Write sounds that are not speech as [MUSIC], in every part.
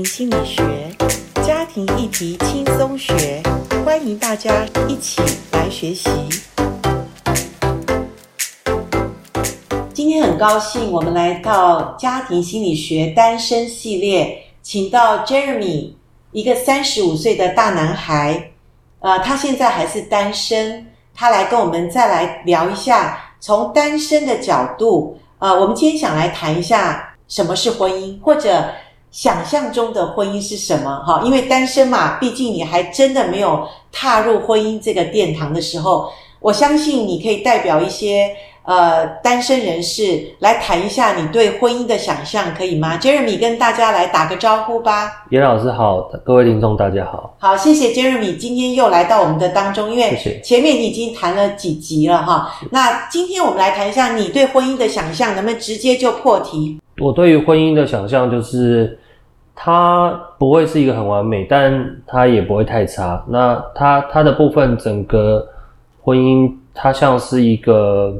心理学，家庭议题轻松学，欢迎大家一起来学习。今天很高兴，我们来到家庭心理学单身系列，请到 Jeremy，一个三十五岁的大男孩，呃，他现在还是单身，他来跟我们再来聊一下，从单身的角度，呃，我们今天想来谈一下什么是婚姻，或者。想象中的婚姻是什么？哈，因为单身嘛，毕竟你还真的没有踏入婚姻这个殿堂的时候，我相信你可以代表一些呃单身人士来谈一下你对婚姻的想象，可以吗？Jeremy 跟大家来打个招呼吧。严老师好，各位听众大家好。好，谢谢 Jeremy 今天又来到我们的当中，因为前面你已经谈了几集了哈。那今天我们来谈一下你对婚姻的想象，能不能直接就破题？我对于婚姻的想象就是。它不会是一个很完美，但它也不会太差。那它它的部分，整个婚姻，它像是一个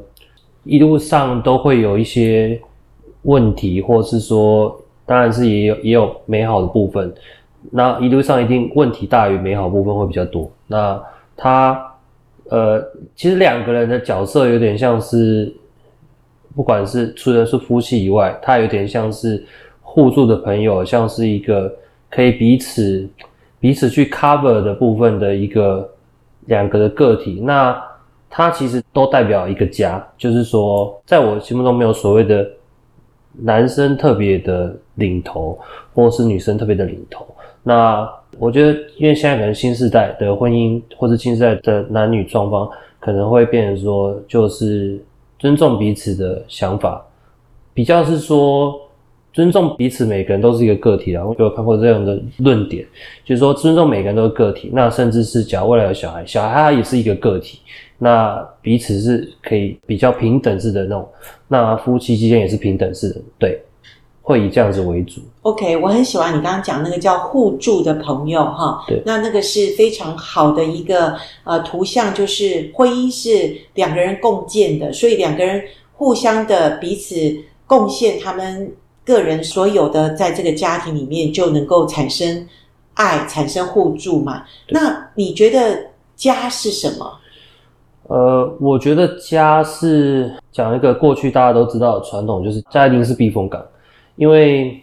一路上都会有一些问题，或是说，当然是也有也有美好的部分。那一路上一定问题大于美好部分会比较多。那他呃，其实两个人的角色有点像是，不管是除了是夫妻以外，他有点像是。互助的朋友，像是一个可以彼此彼此去 cover 的部分的一个两个的个体，那它其实都代表一个家。就是说，在我心目中没有所谓的男生特别的领头，或是女生特别的领头。那我觉得，因为现在可能新时代的婚姻，或是新时代的男女双方，可能会变成说，就是尊重彼此的想法，比较是说。尊重彼此，每个人都是一个个体，然后有看过这样的论点，就是说尊重每个人都是个体，那甚至是假如未来有小孩，小孩他也是一个个体，那彼此是可以比较平等式的那种，那夫妻之间也是平等式的，对，会以这样子为主。OK，我很喜欢你刚刚讲那个叫互助的朋友哈，对，那那个是非常好的一个呃图像，就是婚姻是两个人共建的，所以两个人互相的彼此贡献他们。个人所有的在这个家庭里面就能够产生爱，产生互助嘛？那你觉得家是什么？呃，我觉得家是讲一个过去大家都知道的传统，就是家一定是避风港，因为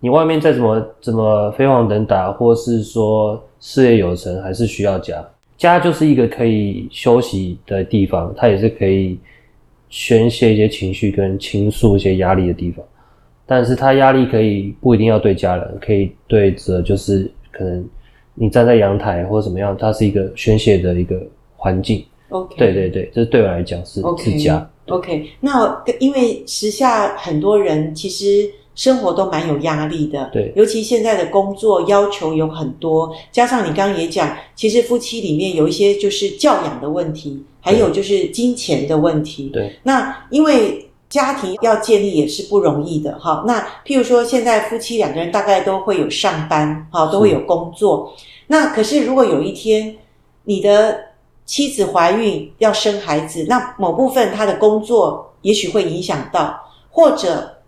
你外面再怎么怎么飞黄腾达，或是说事业有成，还是需要家。家就是一个可以休息的地方，它也是可以宣泄一些情绪跟倾诉一些压力的地方。但是他压力可以不一定要对家人，可以对着就是可能你站在阳台或者怎么样，它是一个宣泄的一个环境。OK，对对对，这对我来讲是是家。OK，那因为时下很多人其实生活都蛮有压力的，对，尤其现在的工作要求有很多，加上你刚刚也讲，其实夫妻里面有一些就是教养的问题，还有就是金钱的问题。对，那因为。家庭要建立也是不容易的哈。那譬如说，现在夫妻两个人大概都会有上班，哈，都会有工作。那可是如果有一天你的妻子怀孕要生孩子，那某部分她的工作也许会影响到，或者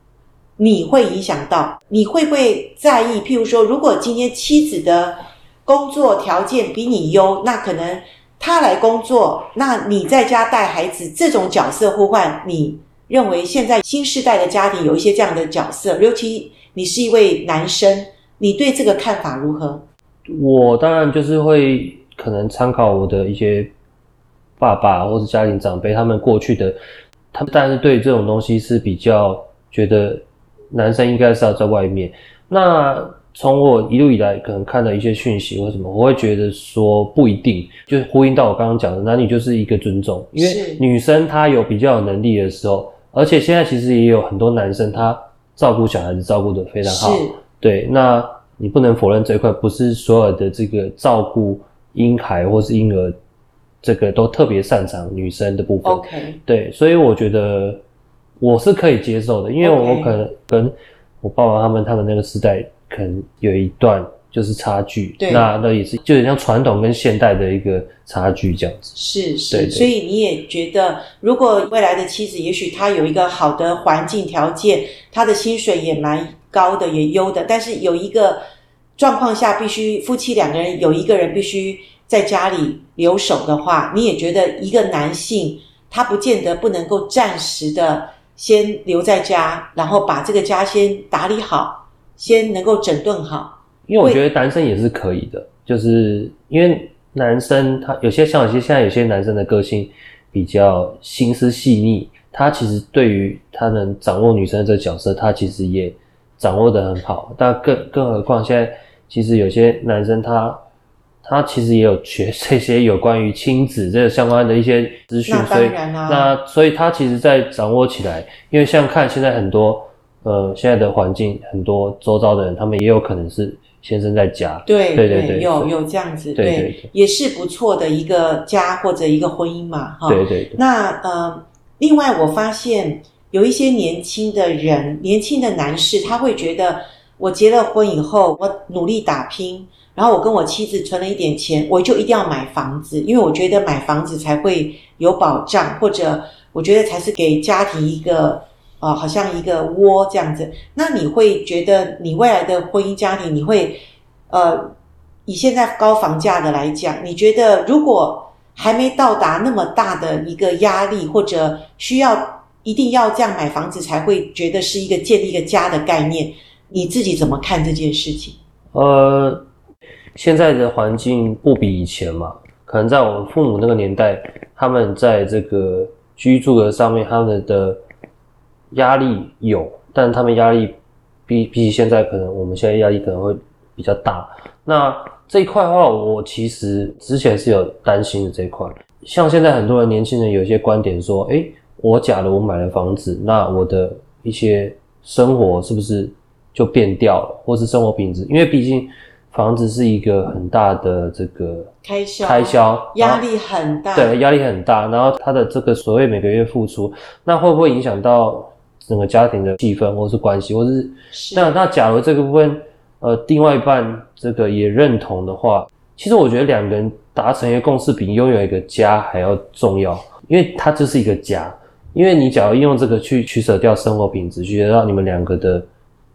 你会影响到，你会不会在意？譬如说，如果今天妻子的工作条件比你优，那可能她来工作，那你在家带孩子，这种角色互换，你。认为现在新时代的家庭有一些这样的角色，尤其你是一位男生，你对这个看法如何？我当然就是会可能参考我的一些爸爸或是家庭长辈，他们过去的，他们但是对这种东西是比较觉得男生应该是要在外面。那从我一路以来可能看的一些讯息或什么，我会觉得说不一定，就是呼应到我刚刚讲的，男女就是一个尊重，因为女生她有比较有能力的时候。而且现在其实也有很多男生，他照顾小孩子照顾的非常好。对，那你不能否认这一块，不是所有的这个照顾婴孩或是婴儿，这个都特别擅长女生的部分。OK，对，所以我觉得我是可以接受的，因为我可能跟我爸爸他们他们那个时代可能有一段。就是差距，对，那那也是，就很像传统跟现代的一个差距这样子。是是，对对，所以你也觉得，如果未来的妻子，也许她有一个好的环境条件，她的薪水也蛮高的，也优的，但是有一个状况下，必须夫妻两个人有一个人必须在家里留守的话，你也觉得一个男性他不见得不能够暂时的先留在家，然后把这个家先打理好，先能够整顿好。因为我觉得男生也是可以的，就是因为男生他有些像有些现在有些男生的个性比较心思细腻。他其实对于他能掌握女生的这个角色，他其实也掌握的很好。但更更何况现在，其实有些男生他他其实也有学 [LAUGHS] 这些有关于亲子这个相关的一些资讯，所以那所以他其实在掌握起来，因为像看现在很多呃现在的环境，很多周遭的人，他们也有可能是先生在家，对对对对，有有这样子，对。也是不错的一个家或者一个婚姻嘛，哈，对对对，那呃。另外，我发现有一些年轻的人，年轻的男士，他会觉得我结了婚以后，我努力打拼，然后我跟我妻子存了一点钱，我就一定要买房子，因为我觉得买房子才会有保障，或者我觉得才是给家庭一个啊、好像一个窝这样子。那你会觉得你未来的婚姻家庭，你会呃，以现在高房价的来讲，你觉得如果？还没到达那么大的一个压力，或者需要一定要这样买房子才会觉得是一个建立一个家的概念，你自己怎么看这件事情？呃，现在的环境不比以前嘛，可能在我们父母那个年代，他们在这个居住的上面，他们的压力有，但他们压力比比起现在，可能我们现在压力可能会比较大。那这一块的话，我其实之前是有担心的这一块。像现在很多人年轻人有一些观点说，诶，我假如我买了房子，那我的一些生活是不是就变掉了，或是生活品质？因为毕竟房子是一个很大的这个开销，开销压力很大，对，压力很大。然后他的这个所谓每个月付出，那会不会影响到整个家庭的气氛，或是关系，或是，是那那假如这个部分？呃，另外一半这个也认同的话，其实我觉得两个人达成一个共识，比拥有一个家还要重要，因为它就是一个家。因为你假如用这个去取舍掉生活品质，去让你们两个的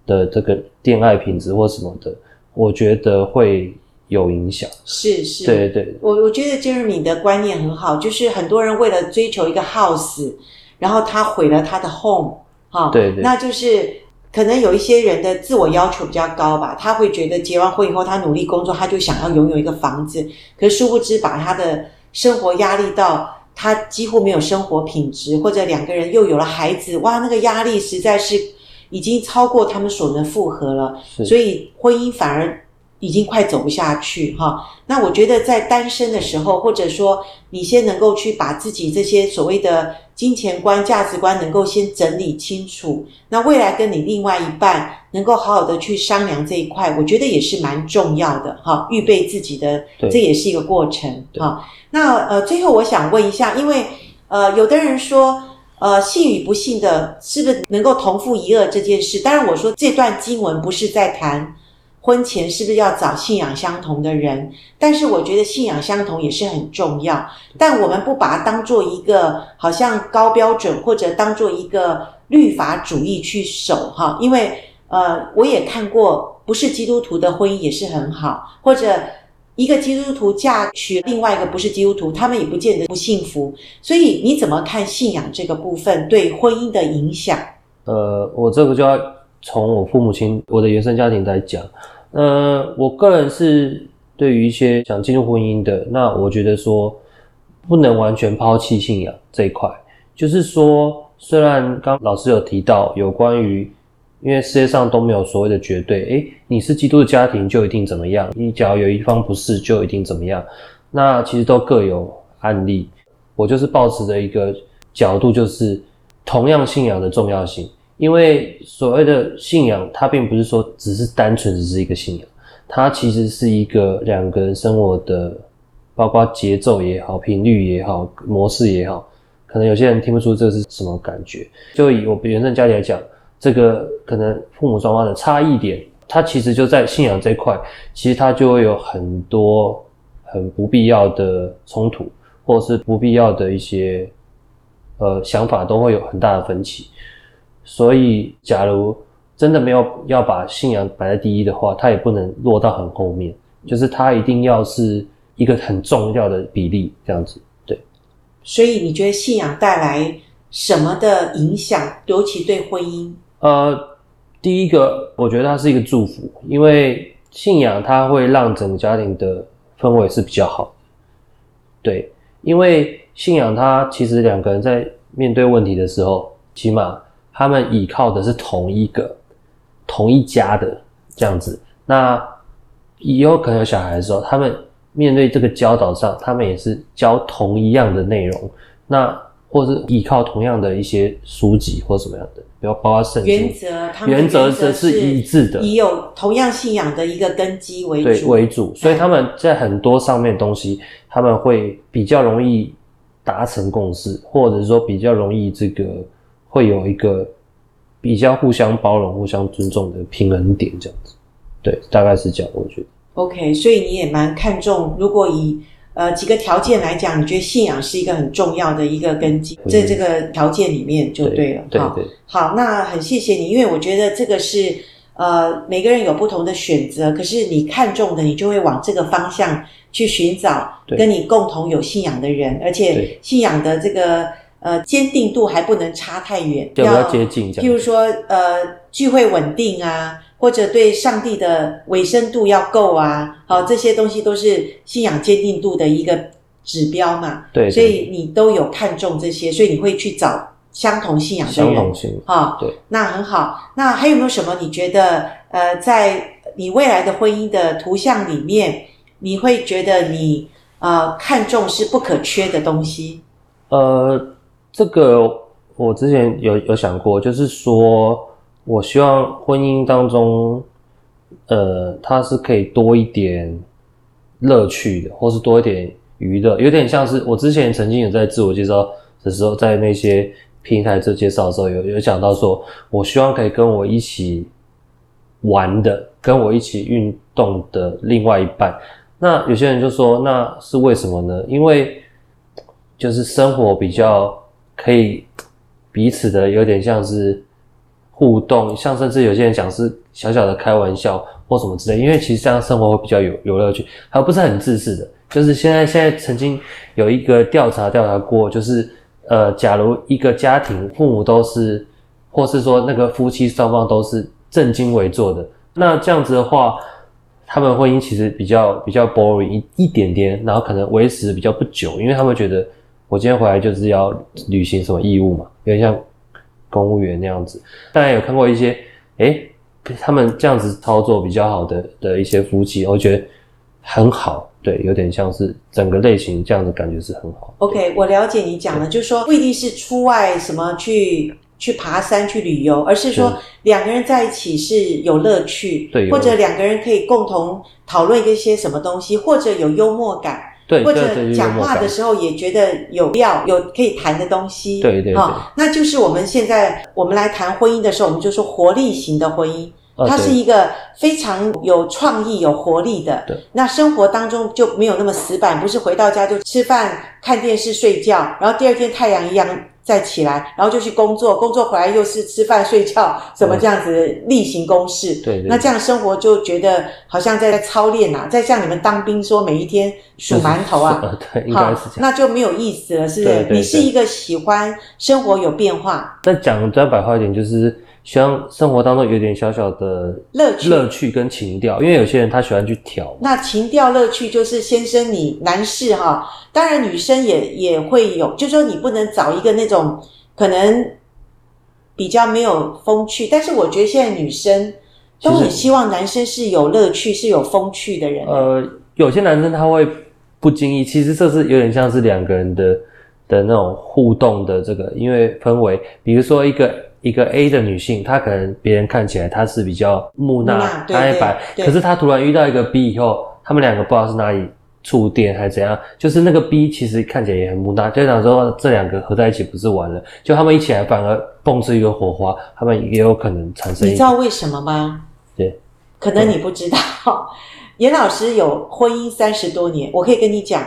的这个恋爱品质或什么的，我觉得会有影响。是是，对对。我我觉得 Jeremy 的观念很好，就是很多人为了追求一个 house，然后他毁了他的 home，哈，对对，那就是。可能有一些人的自我要求比较高吧，他会觉得结完婚以后，他努力工作，他就想要拥有一个房子。可是殊不知，把他的生活压力到他几乎没有生活品质，或者两个人又有了孩子，哇，那个压力实在是已经超过他们所能负荷了。所以婚姻反而已经快走不下去哈。那我觉得在单身的时候，或者说你先能够去把自己这些所谓的。金钱观、价值观能够先整理清楚，那未来跟你另外一半能够好好的去商量这一块，我觉得也是蛮重要的哈。预备自己的，这也是一个过程哈。那呃，最后我想问一下，因为呃，有的人说呃，信与不信的，是不是能够同父异母这件事？当然，我说这段经文不是在谈。婚前是不是要找信仰相同的人？但是我觉得信仰相同也是很重要。但我们不把它当做一个好像高标准，或者当做一个律法主义去守哈。因为呃，我也看过不是基督徒的婚姻也是很好，或者一个基督徒嫁娶另外一个不是基督徒，他们也不见得不幸福。所以你怎么看信仰这个部分对婚姻的影响？呃，我这个就要。从我父母亲、我的原生家庭来讲，呃，我个人是对于一些想进入婚姻的，那我觉得说不能完全抛弃信仰这一块。就是说，虽然刚老师有提到有关于，因为世界上都没有所谓的绝对，诶，你是基督的家庭就一定怎么样，你只要有一方不是就一定怎么样，那其实都各有案例。我就是抱持的一个角度，就是同样信仰的重要性。因为所谓的信仰，它并不是说只是单纯只是一个信仰，它其实是一个两个人生活的，包括节奏也好、频率也好、模式也好，可能有些人听不出这是什么感觉。就以我原生家庭来讲，这个可能父母双方的差异点，它其实就在信仰这一块，其实它就会有很多很不必要的冲突，或者是不必要的一些呃想法，都会有很大的分歧。所以，假如真的没有要把信仰摆在第一的话，它也不能落到很后面，就是它一定要是一个很重要的比例这样子。对，所以你觉得信仰带来什么的影响，尤其对婚姻？呃，第一个，我觉得它是一个祝福，因为信仰它会让整个家庭的氛围是比较好的。对，因为信仰它其实两个人在面对问题的时候，起码他们依靠的是同一个。同一家的这样子，那以后可能有小孩的时候，他们面对这个教导上，他们也是教同一样的内容，那或是依靠同样的一些书籍或什么样的，比如包括圣经。原则，他们原则则是一致的，以有同样信仰的一个根基为主。为主，所以他们在很多上面东西，他们会比较容易达成共识，或者说比较容易这个会有一个。比较互相包容、互相尊重的平衡点，这样子，对，大概是这样，我觉得。OK，所以你也蛮看重，如果以呃几个条件来讲，你觉得信仰是一个很重要的一个根基，在这个条件里面就对了。对对，对。好，那很谢谢你，因为我觉得这个是呃每个人有不同的选择，可是你看中的，你就会往这个方向去寻找跟你共同有信仰的人，而且信仰的这个。呃，坚定度还不能差太远，要，要接近这样。譬如说，呃，聚会稳定啊，或者对上帝的委身度要够啊，好，这些东西都是信仰坚定度的一个指标嘛。对，对，所以你都有看重这些，所以你会去找相同信仰的人。相同性啊，对，那很好。那还有没有什么你觉得，呃，在你未来的婚姻的图像里面，你会觉得你呃看重是不可缺的东西？呃。这个我之前有有想过，就是说我希望婚姻当中，呃，它是可以多一点乐趣的，或是多一点娱乐，有点像是我之前曾经有在自我介绍的时候，在那些平台做介绍的时候，有有讲到说，我希望可以跟我一起玩的，跟我一起运动的另外一半。那有些人就说，那是为什么呢？因为就是生活比较。可以彼此的有点像是互动，像甚至有些人讲是小小的开玩笑或什么之类，因为其实这样生活会比较有有乐趣，还不是很自私的。就是现在现在曾经有一个调查调查过，就是呃，假如一个家庭父母都是，或是说那个夫妻双方都是正襟危坐的，那这样子的话，他们婚姻其实比较比较 boring 一一点点，然后可能维持比较不久，因为他们觉得。我今天回来就是要履行什么义务嘛，有点像公务员那样子。当然有看过一些，诶，他们这样子操作比较好的的一些夫妻，我觉得很好。对，有点像是整个类型这样的感觉是很好。OK，我了解你讲的，就是说不一定是出外什么去去爬山去旅游，而是说两个人在一起是有乐趣，对，或者两个人可以共同讨论一些什么东西，或者有幽默感。对，或者讲话的时候也觉得有料，有可以谈的东西。对对对，哦，那就是我们现在我们来谈婚姻的时候，我们就说活力型的婚姻，它是一个非常有创意、有活力的。对，那生活当中就没有那么死板，不是回到家就吃饭、看电视、睡觉，然后第二天太阳一样。再起来，然后就去工作，工作回来又是吃饭睡觉，什么这样子例行公事？对，对，对，那这样生活就觉得好像在操练啊，在像你们当兵说每一天数馒头啊，[LAUGHS] 对，应该是这样。那就没有意思了，是不是？你是一个喜欢生活有变化。再讲再白话一点，就是。希望生活当中有点小小的乐趣、乐趣跟情调，因为有些人他喜欢去调。那情调乐趣就是先生你男士哈，当然女生也也会有，就是说你不能找一个那种可能比较没有风趣，但是我觉得现在女生都很希望男生是有乐趣、是有风趣的人。呃，有些男生他会不经意，其实这是有点像是两个人的的那种互动的这个，因为氛围，比如说一个。一个 A 的女性，她可能别人看起来她是比较木讷、呆板，可是她突然遇到一个 B 以后，他们两个不知道是哪里触电还是怎样，就是那个 B 其实看起来也很木讷，就想说这两个合在一起不是完了，就他们一起来反而蹦出一个火花，他们也有可能产生。你知道为什么吗？对，可能你不知道。[LAUGHS] 严老师有婚姻三十多年，我可以跟你讲，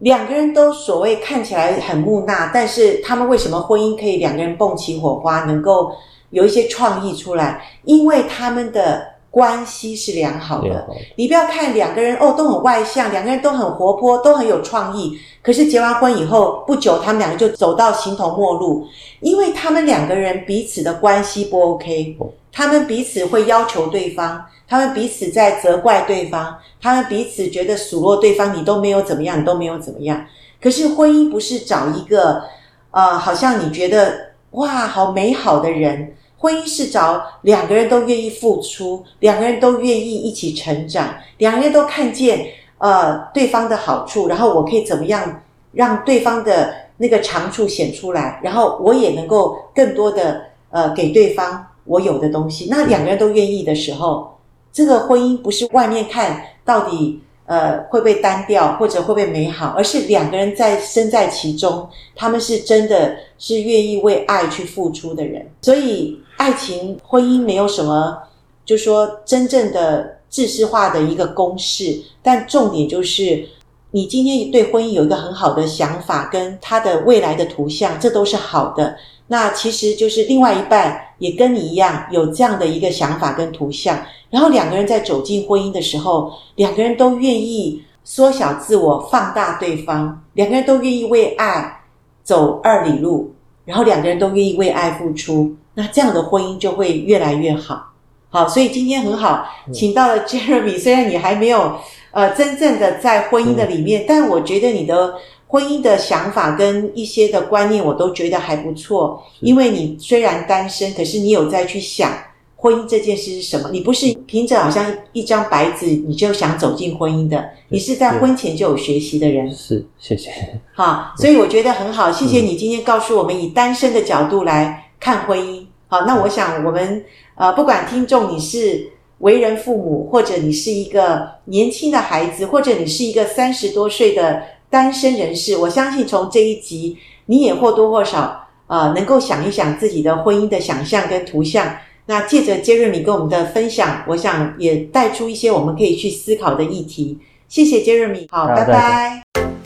两个人都所谓看起来很木讷，但是他们为什么婚姻可以两个人蹦起火花，能够有一些创意出来？因为他们的关系是良好的。你不要看两个人哦，都很外向，两个人都很活泼，都很有创意。可是结完婚以后不久，他们两个就走到形同陌路，因为他们两个人彼此的关系不 OK，他们彼此会要求对方，他们彼此在责怪对方，他们彼此觉得数落对方，你都没有怎么样，你都没有怎么样。可是婚姻不是找一个，呃，好像你觉得哇，好美好的人。婚姻是找两个人都愿意付出，两个人都愿意一起成长，两个人都看见。呃，对方的好处，然后我可以怎么样让对方的那个长处显出来，然后我也能够更多的呃给对方我有的东西。那两个人都愿意的时候，这个婚姻不是外面看到底呃会不会单调或者会不会美好，而是两个人在身在其中，他们是真的是愿意为爱去付出的人。所以爱情婚姻没有什么，就说真正的。制式化的一个公式，但重点就是，你今天对婚姻有一个很好的想法，跟他的未来的图像，这都是好的。那其实就是另外一半也跟你一样有这样的一个想法跟图像，然后两个人在走进婚姻的时候，两个人都愿意缩小自我，放大对方，两个人都愿意为爱走二里路，然后两个人都愿意为爱付出，那这样的婚姻就会越来越好。好，所以今天很好，请到了 Jeremy。虽然你还没有呃真正的在婚姻的里面，但我觉得你的婚姻的想法跟一些的观念，我都觉得还不错。因为你虽然单身，可是你有在去想婚姻这件事是什么。你不是凭着好像一张白纸你就想走进婚姻的，你是在婚前就有学习的人。是，谢谢。好，所以我觉得很好，谢谢你今天告诉我们以单身的角度来看婚姻。好，那我想我们。呃，不管听众你是为人父母，或者你是一个年轻的孩子，或者你是一个三十多岁的单身人士，我相信从这一集你也或多或少呃能够想一想自己的婚姻的想象跟图像。那借着杰瑞米跟我们的分享，我想也带出一些我们可以去思考的议题。谢谢杰瑞米，好，拜拜。